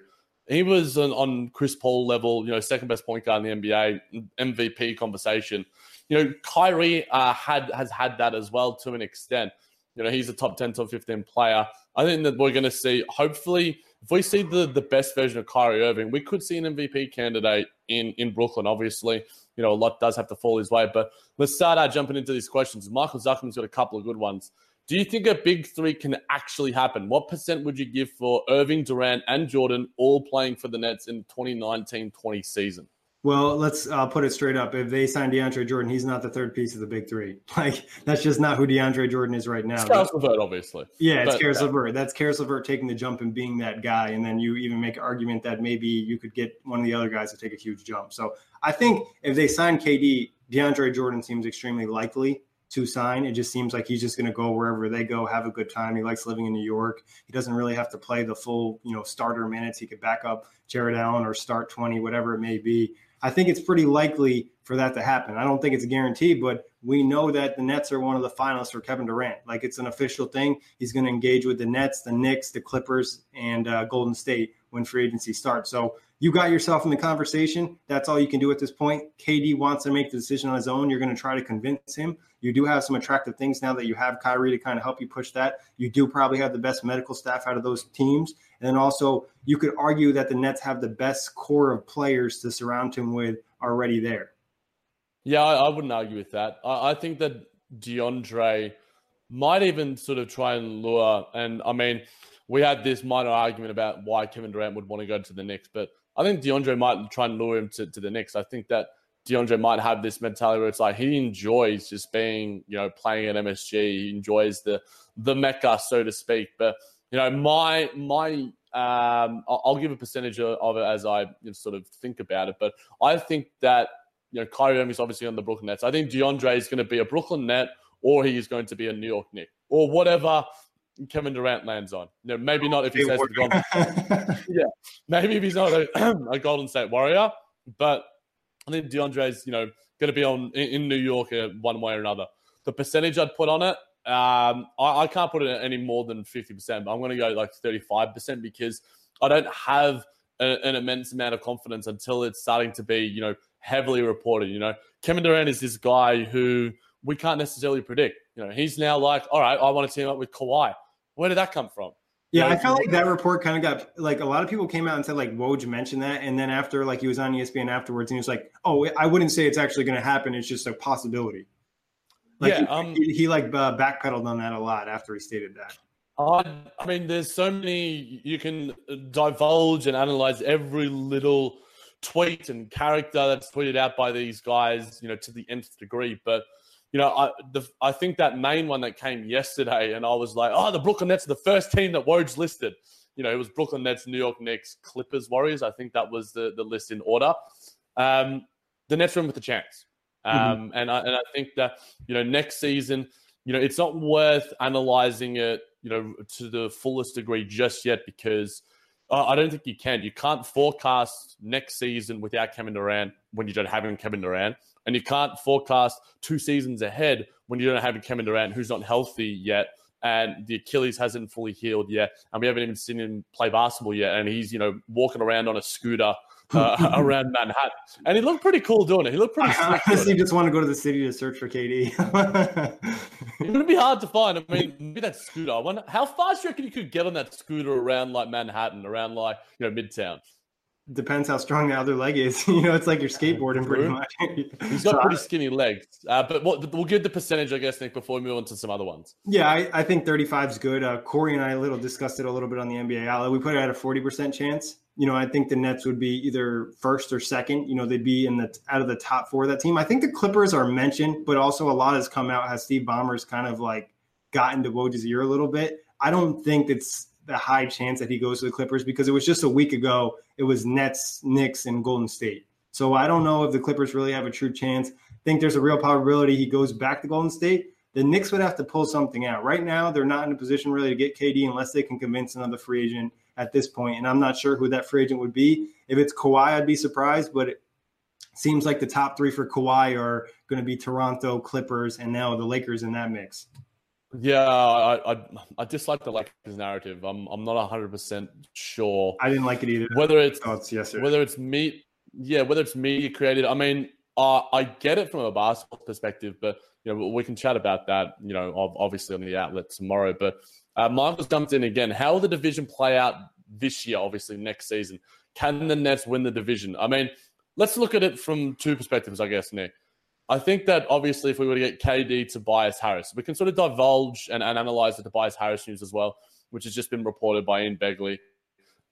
Speaker 2: He was on, on, Chris Paul level, you know, second best point guard in the NBA, MVP conversation. You know, Kyrie uh, had has had that as well to an extent. You know, he's a top 10, top 15 player. I think that we're going to see, hopefully, if we see the, the best version of Kyrie Irving, we could see an MVP candidate in, in Brooklyn, obviously you know, a lot does have to fall his way. But let's start out jumping into these questions. Michael Zuckerman's got a couple of good ones. Do you think a big three can actually happen? What percent would you give for Irving, Durant, and Jordan all playing for the Nets in 2019 20 season?
Speaker 1: Well, let's uh, put it straight up. If they sign DeAndre Jordan, he's not the third piece of the big three. Like that's just not who DeAndre Jordan is right now.
Speaker 2: It's Caris LeVert, obviously.
Speaker 1: Yeah, it's Caris LeVert. That's Caris LeVert taking the jump and being that guy. And then you even make an argument that maybe you could get one of the other guys to take a huge jump. So I think if they sign KD, DeAndre Jordan seems extremely likely to sign. It just seems like he's just going to go wherever they go, have a good time. He likes living in New York. He doesn't really have to play the full, you know, starter minutes. He could back up Jarrett Allen or start 20, whatever it may be. I think it's pretty likely for that to happen. I don't think it's a guarantee, but we know that the Nets are one of the finalists for Kevin Durant. Like it's an official thing. He's going to engage with the Nets, the Knicks, the Clippers, and uh, Golden State when free agency starts. So you got yourself in the conversation. That's all you can do at this point. KD wants to make the decision on his own. You're going to try to convince him. You do have some attractive things now that you have Kyrie to kind of help you push that. You do probably have the best medical staff out of those teams. And then also, you could argue that the Nets have the best core of players to surround him with already there.
Speaker 2: Yeah, I, I wouldn't argue with that. I, I, think that DeAndre might even sort of try and lure. And I mean, we had this minor argument about why Kevin Durant would want to go to the Knicks, but I think DeAndre might try and lure him to, to the Knicks. I think that DeAndre might have this mentality where it's like he enjoys just being, you know, playing at MSG. He enjoys the the mecca, so to speak. But you know, my my um, I'll give a percentage of it as I sort of think about it. But I think that you know Kyrie Irving is obviously on the Brooklyn Nets. I think DeAndre is going to be a Brooklyn Net, or he is going to be a New York Knick, or whatever Kevin Durant lands on. You know, maybe not if he says the Golden. yeah, maybe if he's not a, a, Golden State Warrior, but I think DeAndre's you know going to be on in, New York uh, one way or another. The percentage I'd put on it um, I, I, can't put it any more than 50%, but I'm going to go like 35% because I don't have a, an immense amount of confidence until it's starting to be, you know, heavily reported. You know, Kevin Durant is this guy who we can't necessarily predict. You know, he's now like, all right, I want to team up with Kawhi. Where did that come from?
Speaker 1: Yeah, I felt like that report kind of got like a lot of people came out and said like Woj mentioned that, and then after like he was on ESPN afterwards, and he was like, "Oh, I wouldn't say it's actually going to happen. It's just a possibility." Like yeah, he, um, he, he like uh, backpedaled on that a lot after he stated that.
Speaker 2: I mean, there's so many you can divulge and analyze every little tweet and character that's tweeted out by these guys, you know, to the nth degree. But you know, I the, I think that main one that came yesterday, and I was like, oh, the Brooklyn Nets are the first team that Woj listed. You know, it was Brooklyn Nets, New York Knicks, Clippers, Warriors. I think that was the the list in order. Um, the Nets in with a chance. Mm-hmm. Um, mm-hmm. and, I, and I think that, you know, next season, you know, it's not worth analyzing it, you know, to the fullest degree just yet because uh, I don't think you can. You can't forecast next season without Kevin Durant when you don't have him Kevin Durant. And you can't forecast two seasons ahead when you don't have Kevin Durant who's not healthy yet and the Achilles hasn't fully healed yet, and we haven't even seen him play basketball yet, and he's you know walking around on a scooter uh, around Manhattan, and he looked pretty cool doing it. He looked pretty.
Speaker 1: I honestly just want to go to the city to search for KD.
Speaker 2: it would be hard to find. I mean, maybe that scooter. I wonder how fast do you reckon you could get on that scooter around like Manhattan, around like you know Midtown
Speaker 1: depends how strong the other leg is. you know, it's like you're skateboarding pretty much.
Speaker 2: He's got pretty skinny legs. Uh, but what, we'll give the percentage, I guess, Nick, before we move on to some other ones.
Speaker 1: Yeah, I, I think 35 is good. Uh, Corey and I a little discussed it a little bit on the NBA outlet. We put it at a 40% chance. You know, I think the Nets would be either first or second. You know, they'd be in the out of the top four of that team. I think the Clippers are mentioned, but also a lot has come out has Steve Ballmer's kind of like gotten to Woj's ear a little bit. I don't think it's the high chance that he goes to the Clippers because it was just a week ago. It was Nets, Knicks, and Golden State. So I don't know if the Clippers really have a true chance. I think there's a real probability he goes back to Golden State. The Knicks would have to pull something out. Right now, they're not in a position really to get KD unless they can convince another free agent at this point. And I'm not sure who that free agent would be. If it's Kawhi, I'd be surprised, but it seems like the top three for Kawhi are going to be Toronto, Clippers, and now the Lakers in that mix.
Speaker 2: Yeah, I, I, I dislike the Lakers narrative. I'm I'm not hundred percent sure.
Speaker 1: I didn't like it either.
Speaker 2: Whether it's, oh, it's yes, whether it's me, yeah, whether it's media created. I mean, uh, I get it from a basketball perspective, but you know we can chat about that. You know, obviously on the outlet tomorrow. But uh, Michael's jumped in again. How will the division play out this year? Obviously, next season, can the Nets win the division? I mean, let's look at it from two perspectives, I guess, Nick. I think that obviously, if we were to get KD Tobias Harris, we can sort of divulge and, and analyze the Tobias Harris news as well, which has just been reported by Ian Begley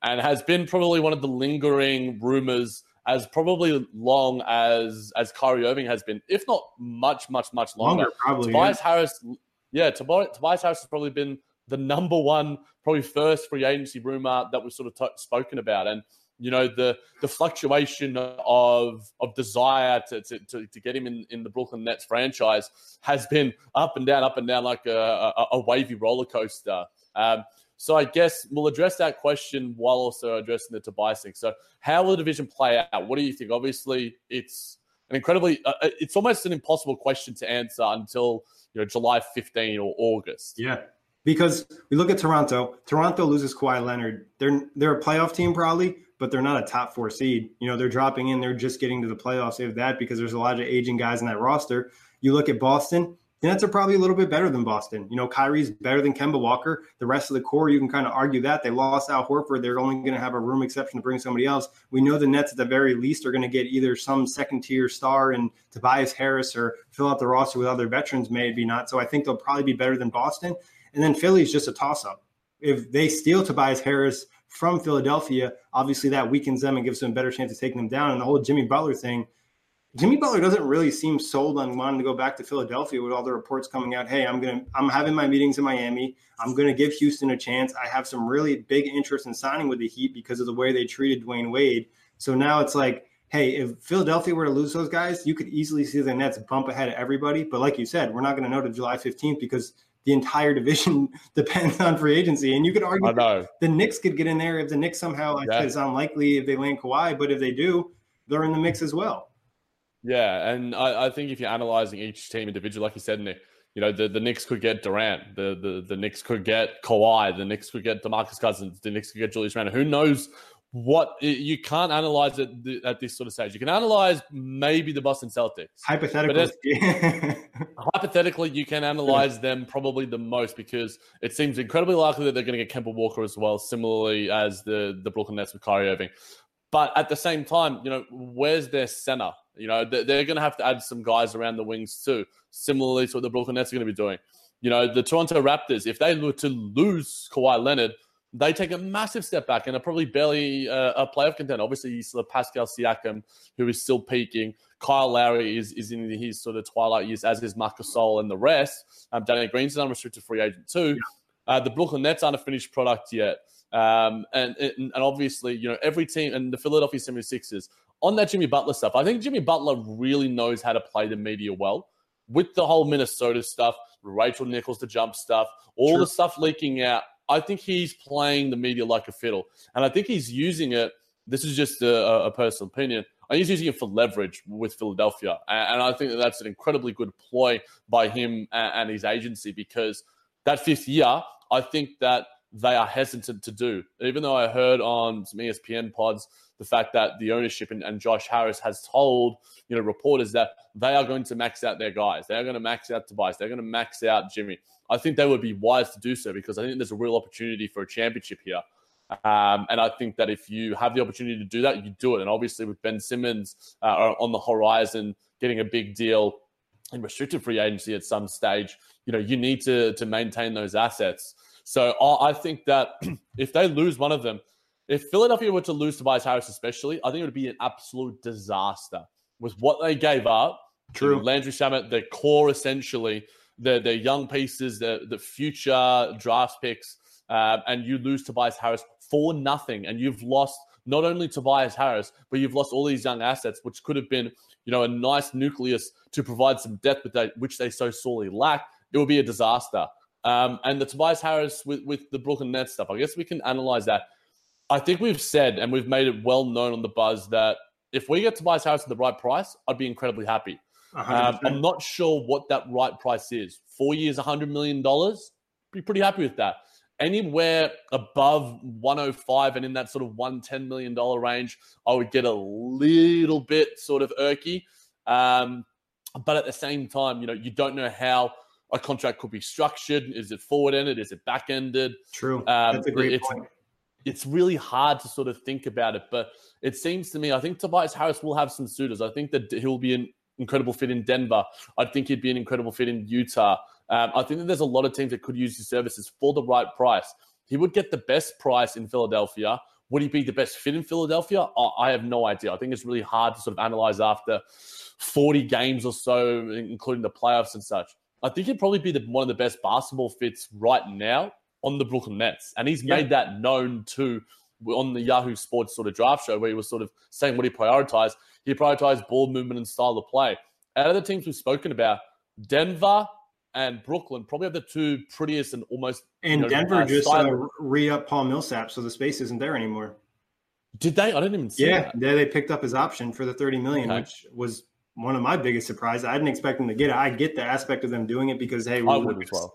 Speaker 2: and has been probably one of the lingering rumors as probably long as as Kyrie Irving has been, if not much, much, much longer.
Speaker 1: Longer, probably,
Speaker 2: Tobias Harris, yeah, Tobias, Tobias Harris has probably been the number one, probably first free agency rumor that was sort of t- spoken about, and you know the the fluctuation of of desire to to, to, to get him in, in the Brooklyn Nets franchise has been up and down, up and down like a, a, a wavy roller coaster. Um, so I guess we'll address that question while also addressing the Tobias thing. So how will the division play out? What do you think? Obviously, it's an incredibly, uh, uh it's almost an impossible question to answer until you know July 15 or August.
Speaker 1: Yeah, because we look at Toronto. Toronto loses Kawhi Leonard. They're they're a playoff team probably, but they're not a top four seed. You know, they're dropping in. They're just getting to the playoffs. Have that because there's a lot of aging guys in that roster. You look at Boston the Nets are probably a little bit better than Boston. You know, Kyrie's better than Kemba Walker. The rest of the core, you can kind of argue that. They lost Al Horford. They're only going to have a room exception to bring somebody else. We know the Nets, at the very least, are going to get either some second tier star in Tobias Harris or fill out the roster with other veterans, maybe not. So I think they'll probably be better than Boston. And then Philly's just a toss up. If they steal Tobias Harris from Philadelphia, obviously that weakens them and gives them a better chance of taking them down. And the whole Jimmy Butler thing, Jimmy Butler doesn't really seem sold on wanting to go back to Philadelphia with all the reports coming out. Hey, I'm gonna I'm having my meetings in Miami. I'm gonna give Houston a chance. I have some really big interest in signing with the Heat because of the way they treated Dwyane Wade. So now it's like, hey, if Philadelphia were to lose those guys, you could easily see the Nets bump ahead of everybody. But like you said, we're not gonna know to July 15th because the entire division depends on free agency. And you could argue the Knicks could get in there if the Knicks somehow like yeah. it's unlikely if they land Kawhi, but if they do, they're in the mix as well.
Speaker 2: Yeah, and I, I, think if you're analyzing each team individually, like you said, Nick, you know, the, the Knicks could get Durant, the, the the Knicks could get Kawhi, the Knicks could get DeMarcus Cousins, the Knicks could get Julius Randle. Who knows what you can't analyze it at this sort of stage. You can analyze maybe the Boston Celtics.
Speaker 1: Hypothetically,
Speaker 2: hypothetically, you can analyze them probably the most because it seems incredibly likely that they're going to get Kemba Walker as well, similarly as the the Brooklyn Nets with Kyrie Irving. But at the same time, you know, where's their center? You know, they're going to have to add some guys around the wings too, similarly to what the Brooklyn Nets are going to be doing. You know, the Toronto Raptors, if they were to lose Kawhi Leonard, they take a massive step back and are probably barely uh, a playoff contender. Obviously, you still have Pascal Siakam, who is still peaking. Kyle Lowry is, is in his sort of twilight years, as is Marcus Gasol and the rest. Um, Danny Green's an unrestricted free agent too. Uh, the Brooklyn Nets aren't a finished product yet. Um, and, and obviously, you know, every team and the Philadelphia 76ers on that Jimmy Butler stuff, I think Jimmy Butler really knows how to play the media well with the whole Minnesota stuff, Rachel Nichols, the jump stuff, all True. the stuff leaking out. I think he's playing the media like a fiddle. And I think he's using it. This is just a, a personal opinion. He's using it for leverage with Philadelphia. And I think that that's an incredibly good ploy by him and his agency because that fifth year, I think that they are hesitant to do. Even though I heard on some ESPN pods the fact that the ownership and, and, Josh Harris has told you know reporters that they are going to max out their guys. They are going to max out Tobias. They're going to max out Jimmy. I think they would be wise to do so because I think there's a real opportunity for a championship here. Um, and I think that if you have the opportunity to do that, you do it. And obviously, with Ben Simmons uh, on the horizon, getting a big deal in restricted free agency at some stage, you know, you need to to maintain those assets. So I think that if they lose one of them, if Philadelphia were to lose Tobias Harris, especially, I think it would be an absolute disaster with what they gave up.
Speaker 1: True.
Speaker 2: Landry Shamet, their core essentially, their, their young pieces, the, the future draft picks, uh, and you lose Tobias Harris for nothing. And you've lost not only Tobias Harris, but you've lost all these young assets, which could have been, you know, a nice nucleus to provide some depth, which they so sorely lack. It would be a disaster. Um, and the Tobias Harris with, with the Brooklyn Nets stuff, I guess we can analyze that. I think we've said and we've made it well known on the buzz that if we get Tobias Harris at the right price, I'd be incredibly happy. Um, I'm not sure what that right price is. Four years, $100 million, be pretty happy with that. Anywhere above 105 and in that sort of $110 million range, I would get a little bit sort of irky. Um, but at the same time, you know, you don't know how – a contract could be structured. Is it forward ended? Is it back ended?
Speaker 1: True. Um, That's a great point.
Speaker 2: It's really hard to sort of think about it, but it seems to me, I think Tobias Harris will have some suitors. I think that he'll be an incredible fit in Denver. I think he'd be an incredible fit in Utah. Um, I think that there's a lot of teams that could use his services for the right price. He would get the best price in Philadelphia would he be the best fit in Philadelphia? I have no idea. I think it's really hard to sort of analyze after 40 games or so, including the playoffs and such. I think he'd probably be the, one of the best basketball fits right now on the Brooklyn Nets. And he's yeah. made that known too on the Yahoo Sports sort of draft show where he was sort of saying what he prioritized. He prioritized ball movement and style of play. Out of the teams we've spoken about, Denver and Brooklyn probably have the two prettiest and almost.
Speaker 1: And you know, Denver uh, just uh, re up Paul Millsap, so the space isn't there anymore.
Speaker 2: Did they? I didn't even see.
Speaker 1: Yeah, that. they picked up his option for the thirty million, okay. which was one of my biggest surprises. I didn't expect them to get it. I get the aspect of them doing it because hey, we would as well.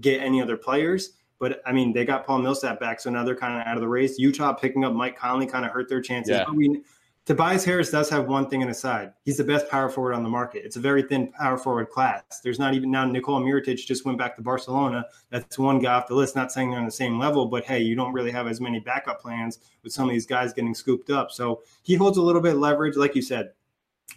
Speaker 1: get any other players. But I mean, they got Paul Millsap back, so now they're kind of out of the race. Utah picking up Mike Conley kind of hurt their chances. Yeah. I mean, Tobias Harris does have one thing in his side. He's the best power forward on the market. It's a very thin power forward class. There's not even now Nikola Mirotic just went back to Barcelona. That's one guy off the list. Not saying they're on the same level, but hey, you don't really have as many backup plans with some of these guys getting scooped up. So he holds a little bit of leverage, like you said.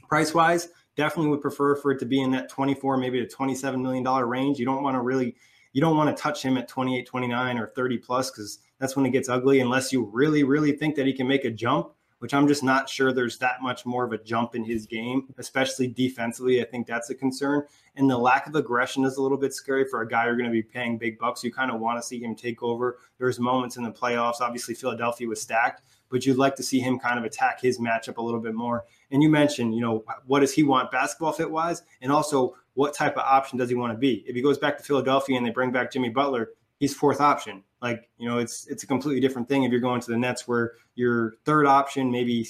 Speaker 1: Price wise, definitely would prefer for it to be in that 24, maybe a 27 million dollar range. You don't want to really you don't want to touch him at 28, 29 or 30 plus because that's when it gets ugly unless you really, really think that he can make a jump which I'm just not sure there's that much more of a jump in his game, especially defensively. I think that's a concern. And the lack of aggression is a little bit scary for a guy you're going to be paying big bucks. You kind of want to see him take over. There's moments in the playoffs. Obviously, Philadelphia was stacked, but you'd like to see him kind of attack his matchup a little bit more. And you mentioned, you know, what does he want basketball fit wise? And also, what type of option does he want to be? If he goes back to Philadelphia and they bring back Jimmy Butler, he's fourth option. Like, you know, it's it's a completely different thing if you're going to the Nets where your third option, maybe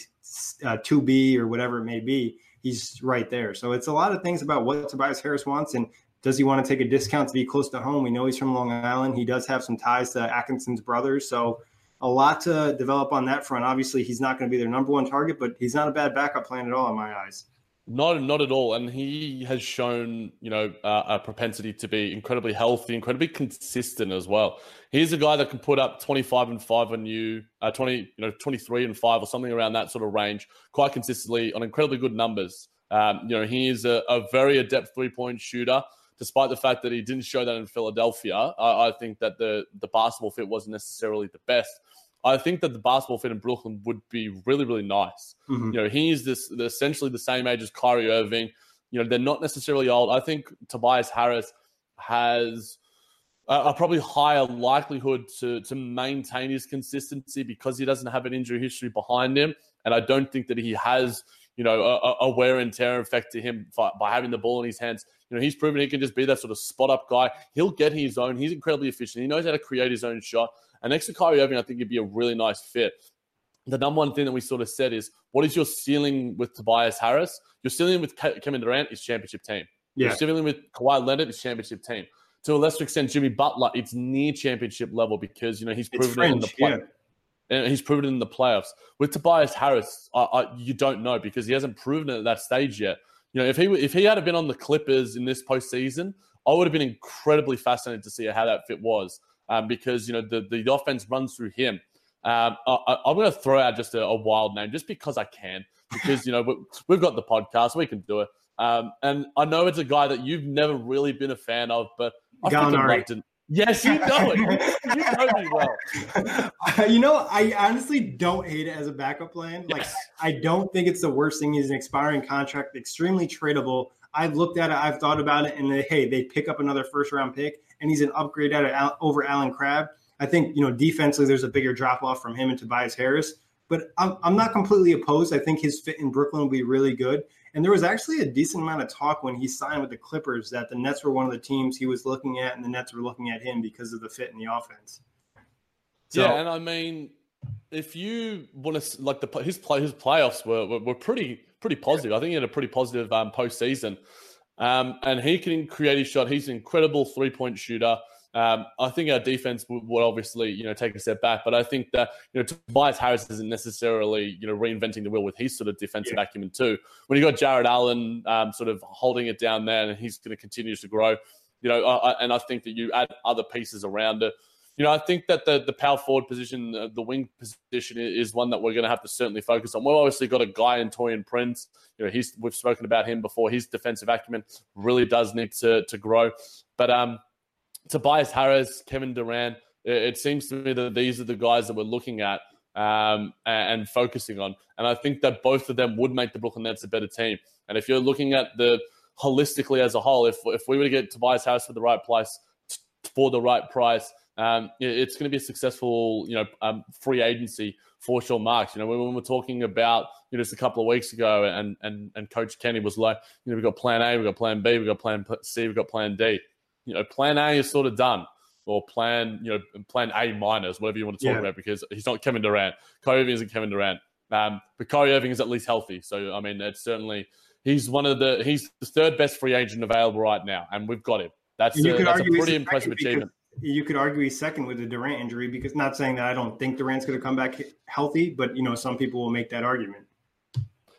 Speaker 1: uh, 2B or whatever it may be, he's right there. So it's a lot of things about what Tobias Harris wants and does he want to take a discount to be close to home? We know he's from Long Island. He does have some ties to Atkinson's brothers. So a lot to develop on that front. Obviously, he's not going to be their number one target, but he's not a bad backup plan at all in my eyes.
Speaker 2: Not, not at all. And he has shown, you know, uh, a propensity to be incredibly healthy, incredibly consistent as well. He's a guy that can put up 25 and 5 on you, uh, 20, you know, 23 and 5 or something around that sort of range quite consistently on incredibly good numbers. Um, you know, he is a, a very adept three point shooter, despite the fact that he didn't show that in Philadelphia. I, I think that the, the basketball fit wasn't necessarily the best. I think that the basketball fit in Brooklyn would be really, really nice. Mm-hmm. You know, he's this essentially the same age as Kyrie Irving. You know, they're not necessarily old. I think Tobias Harris has a, a probably higher likelihood to to maintain his consistency because he doesn't have an injury history behind him, and I don't think that he has you know a, a wear and tear effect to him by, by having the ball in his hands. You know, he's proven he can just be that sort of spot up guy. He'll get his own. He's incredibly efficient. He knows how to create his own shot. And next to Kyrie Irving, I think he'd be a really nice fit. The number one thing that we sort of said is, what is your ceiling with Tobias Harris? Your ceiling with Kevin Durant is championship team. Yeah. Your ceiling with Kawhi Leonard is championship team. To a lesser extent, Jimmy Butler, it's near championship level because you know he's proven it in the play. Yeah. And he's proven it in the playoffs. With Tobias Harris, I, I, you don't know because he hasn't proven it at that stage yet. You know, if he if he had been on the Clippers in this postseason, I would have been incredibly fascinated to see how that fit was um, because you know the the offense runs through him. Um, I, am going to throw out just a, a, wild name just because I can, because you know we, we've got the podcast, we can do it. Um, and I know it's a guy that you've never really been a fan of, but I Gallinari. loved Yes, you know it. you know me well.
Speaker 1: Uh, you know, I honestly don't hate it as a backup plan. Like, yes. I don't think it's the worst thing. He's an expiring contract, extremely tradable. I've looked at it, I've thought about it, and they, hey, they pick up another first round pick and he's an upgrade at it over Allen Crabbe. I think you know defensively there's a bigger drop off from him and Tobias Harris, but I'm, I'm not completely opposed. I think his fit in Brooklyn will be really good. And there was actually a decent amount of talk when he signed with the Clippers that the Nets were one of the teams he was looking at, and the Nets were looking at him because of the fit in the offense.
Speaker 2: So, yeah, and I mean, if you want to like the his play his playoffs were, were, were pretty pretty positive. I think he had a pretty positive um, postseason. Um, and he can create his shot. He's an incredible three point shooter. Um, I think our defense would, would, obviously, you know, take a step back, but I think that you know Tobias Harris isn't necessarily you know reinventing the wheel with his sort of defensive yeah. acumen too. When you got Jarrett Allen um, sort of holding it down there, and he's going to continue to grow, you know, I, and I think that you add other pieces around it you know, I think that the the power forward position, the, the wing position, is one that we're going to have to certainly focus on. We've obviously got a guy in Taurean Prince. You know, he's we've spoken about him before. His defensive acumen really does need to to grow. But um, Tobias Harris, Kevin Durant, it, it seems to me that these are the guys that we're looking at um, and, and, focusing on. And I think that both of them would make the Brooklyn Nets a better team. And if you're looking at the holistically as a whole, if if we were to get Tobias Harris for the right price for the right price, um, it's going to be a successful, you know, um, free agency for Sean Marks. You know, when, we are talking about you know, just a couple of weeks ago, and and and Coach Kenny was like, you know, we've got Plan A, we've got Plan B, we've got Plan C, we've got Plan D. You know, Plan A is sort of done, or Plan you know Plan A minus, whatever you want to talk yeah. about, because he's not Kevin Durant. Kyrie Irving isn't Kevin Durant, um, but Kyrie Irving is at least healthy. So I mean, it's certainly he's one of the he's the third best free agent available right now, and we've got him. That's, uh, that's a pretty impressive achievement
Speaker 1: you could argue he's second with the Durant injury because not saying that I don't think Durant's going to come back healthy, but you know some people will make that argument.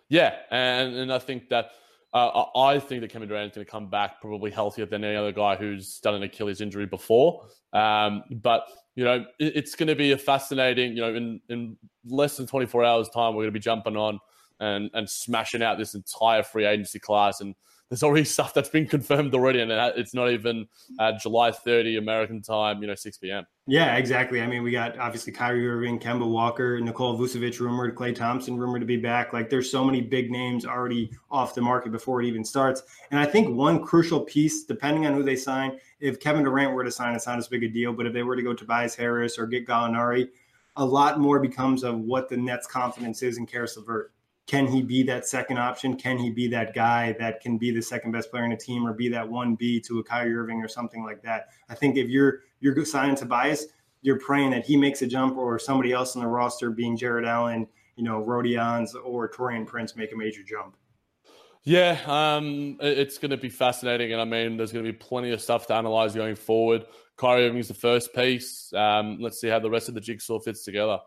Speaker 2: Yeah, and and I think that uh, I think that Kevin Durant is going to come back probably healthier than any other guy who's done an Achilles injury before. Um, but you know it, it's going to be a fascinating. You know, in in less than twenty four hours time, we're going to be jumping on and and smashing out this entire free agency class and there's already stuff that's been confirmed already, and it's not even uh, July 30 American time, you know, 6 p.m.
Speaker 1: Yeah, exactly. I mean, we got obviously Kyrie Irving, Kemba Walker, Nikola Vucevic rumored, Klay Thompson rumored to be back. Like, there's so many big names already off the market before it even starts. And I think one crucial piece, depending on who they sign, if Kevin Durant were to sign, it's not as big a deal. But if they were to go to Tobias Harris or get Gallinari, a lot more becomes of what the Nets' confidence is in Caris LeVert can he be that second option? Can he be that guy that can be the second best player in a team or be that one B to a Kyrie Irving or something like that? I think if you're you're signing Tobias, you're praying that he makes a jump or somebody else in the roster, being Jarrett Allen, you know, Rodions or Taurean Prince, make a major jump.
Speaker 2: Yeah, um, it's going to be fascinating, and I mean, there's going to be plenty of stuff to analyze going forward. Kyrie Irving is the first piece. Um, let's see how the rest of the jigsaw fits together.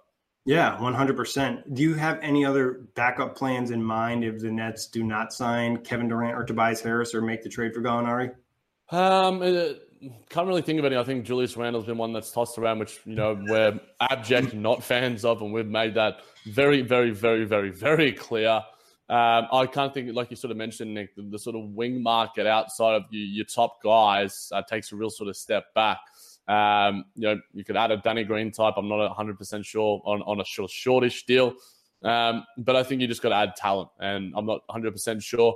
Speaker 1: Yeah, 100%. Do you have any other backup plans in mind if the Nets do not sign Kevin Durant or Tobias Harris or make the trade for Gallinari?
Speaker 2: Um, can't really think of any. I think Julius Randle's been one that's tossed around, which, you know, we're abject not fans of, and we've made that very, very, very, very, very clear. Um, I can't think, like you sort of mentioned, Nick, the, the sort of wing market outside of your, your top guys uh, takes a real sort of step back. Um, you know, you could add a Danny Green type. I'm not 100% sure on, on a short, shortish deal. Um, but I think you just got to add talent, and I'm not 100% sure.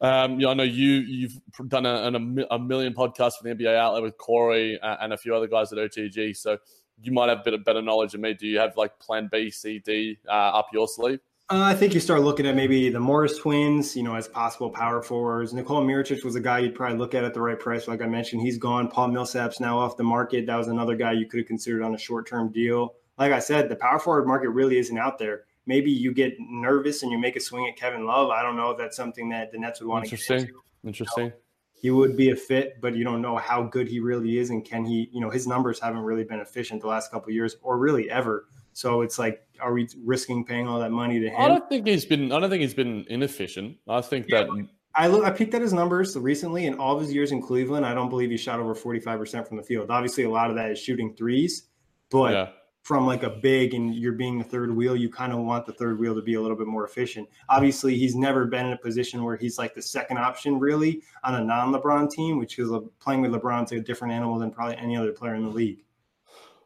Speaker 2: Um, you know, I know you you've done a, a, million podcasts for the NBA outlet with Corey uh, and a few other guys at OTG, so you might have a bit of better knowledge than me. Do you have like Plan B, C, D uh, up your sleeve?
Speaker 1: Uh, I think you start looking at maybe the Morris twins, you know, as possible power forwards. Nikola Mirotic was a guy you'd probably look at at the right price. Like I mentioned, he's gone. Paul Millsap's now off the market. That was another guy you could have considered on a short term deal. Like I said, the power forward market really isn't out there. Maybe you get nervous and you make a swing at Kevin Love. I don't know if that's something that the Nets would want
Speaker 2: to Interesting.
Speaker 1: get into.
Speaker 2: Interesting. You know,
Speaker 1: he would be a fit, but you don't know how good he really is, and can he? You know, his numbers haven't really been efficient the last couple years, or really ever. So it's like, are we risking paying all that money to him?
Speaker 2: I don't think he's been. I don't think he's been inefficient. I think yeah, that.
Speaker 1: I look. I peeked at his numbers recently. In all of his years in Cleveland, I don't believe he shot over forty five percent from the field. Obviously, a lot of that is shooting threes, but yeah. from like a big and you're being the third wheel, you kind of want the third wheel to be a little bit more efficient. Obviously, he's never been in a position where he's like the second option really on a non LeBron team, which is uh, playing with LeBron's a different animal than probably any other player in the league.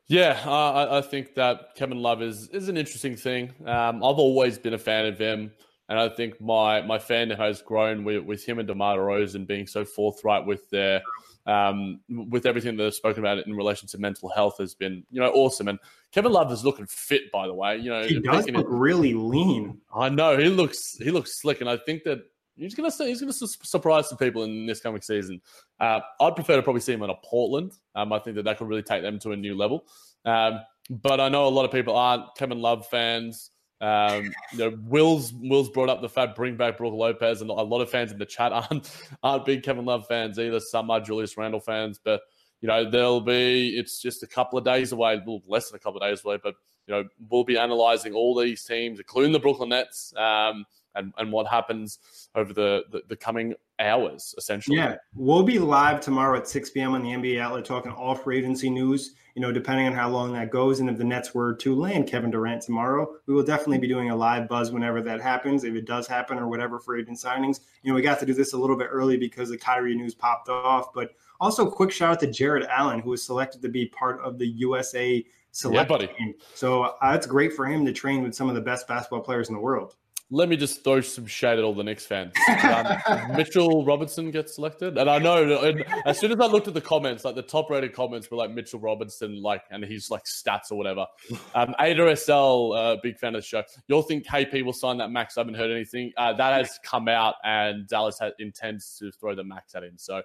Speaker 2: Yeah, uh, I, I, think that Kevin Love is is an interesting thing. Um, I've always been a fan of him, and I think my my fan has grown with, with him and DeMar DeRozan being so forthright with their um, with everything that they've spoken about in relation to mental health has been you know awesome. And Kevin Love is looking fit, by the way. You know,
Speaker 1: he does look it, really lean.
Speaker 2: I know he looks he looks slick, and I think that he's going to he's to surprise some people in this coming season. Uh, I'd prefer to probably see him on a Portland. Um, I think that that could really take them to a new level. Um, but I know a lot of people aren't Kevin Love fans. Um, you know, Will's Will's brought up the fact bring back Brook Lopez, and a lot of fans in the chat aren't aren't big Kevin Love fans either. Some are Julius Randle fans, but you know there'll be it's just a couple of days away, well, less than a couple of days away, but you know we'll be analyzing all these teams, including the Brooklyn Nets. Um, and, and what happens over the, the, the coming hours, essentially.
Speaker 1: Yeah, we'll be live tomorrow at 6 p.m. on the NBA Outlet talking all free agency news. You know, depending on how long that goes, and if the Nets were to land Kevin Durant tomorrow, we will definitely be doing a live buzz whenever that happens, if it does happen, or whatever for agent signings. You know, we got to do this a little bit early because the Kyrie news popped off, but also quick shout out to Jarrett Allen, who was selected to be part of the USA select
Speaker 2: Yeah, buddy.
Speaker 1: team. So uh, it's great for him to train with some of the best basketball players in the world.
Speaker 2: Let me just throw some shade at all the Knicks fans. Um, Mitchell Robinson gets selected, and I know. And as soon as I looked at the comments, like the top-rated comments were like Mitchell Robinson, like and he's like stats or whatever. Um, Ada SL, uh, big fan of the show. You'll think KP will sign that max? I haven't heard anything. Uh, that has come out, and Dallas has, intends to throw the max at him. So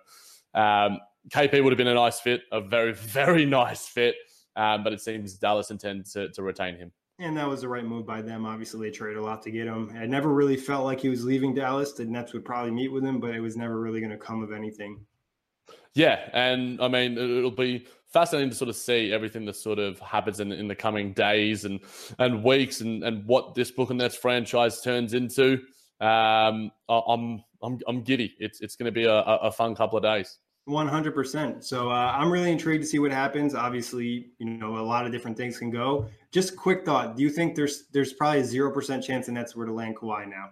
Speaker 2: um, KP would have been a nice fit, a very very nice fit. Um, but it seems Dallas intends to, to retain him.
Speaker 1: And that was the right move by them. Obviously, they traded a lot to get him. I never really felt like he was leaving Dallas. The Nets would probably meet with him, but it was never really going to come of anything.
Speaker 2: Yeah, and I mean it'll be fascinating to sort of see everything that sort of happens in, in the coming days and and weeks and, and what this Brooklyn Nets franchise turns into. Um, I'm I'm I'm giddy. It's it's going to be a a fun couple of days.
Speaker 1: One hundred percent. So uh, I'm really intrigued to see what happens. Obviously, you know a lot of different things can go. Just quick thought: Do you think there's there's probably a zero percent chance the Nets were to land Kawhi now?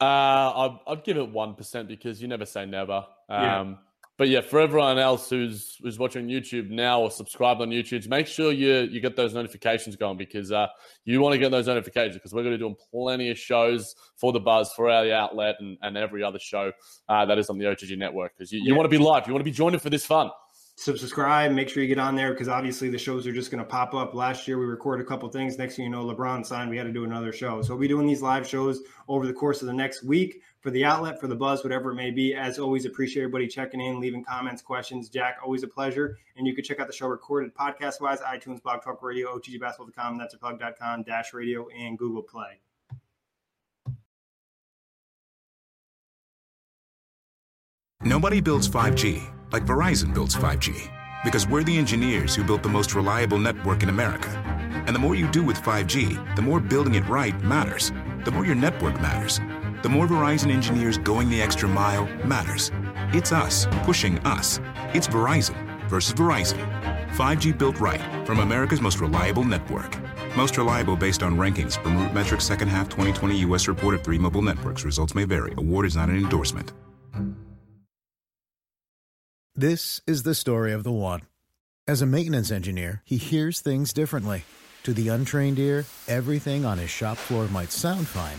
Speaker 2: Uh, I'd, I'd give it one percent because you never say never. Um,
Speaker 1: Yeah.
Speaker 2: But yeah, for everyone else who's who's watching YouTube now or subscribed on YouTube, make sure you you get those notifications going because uh, you want to get those notifications because we're going to be doing plenty of shows for the Buzz, for our outlet, and, and every other show uh, that is on the OTG network because you, you
Speaker 1: Yeah.
Speaker 2: want to be live, you want to be joining for this fun.
Speaker 1: subscribe make sure you get on there because obviously the shows are just going to pop up last year we recorded a couple things next thing you know lebron signed we had to do another show so we'll be doing these live shows over the course of the next week for the outlet for the buzz whatever it may be as always appreciate everybody checking in leaving comments questions jack always a pleasure and you can check out the show recorded podcast wise itunes blog talk radio otgbasketball.com that's a plug.com dash radio and google play
Speaker 3: Nobody builds 5G like Verizon builds 5G because we're the engineers who built the most reliable network in America. And the more you do with 5G, the more building it right matters. The more your network matters. The more Verizon engineers going the extra mile matters. It's us pushing us. It's Verizon versus Verizon. 5G built right from America's most reliable network. Most reliable based on rankings from RootMetrics second half 2020 U.S. report of three mobile networks. Results may vary. Award is not an endorsement.
Speaker 4: This is the story of the one. As a maintenance engineer, he hears things differently. To the untrained ear, everything on his shop floor might sound fine,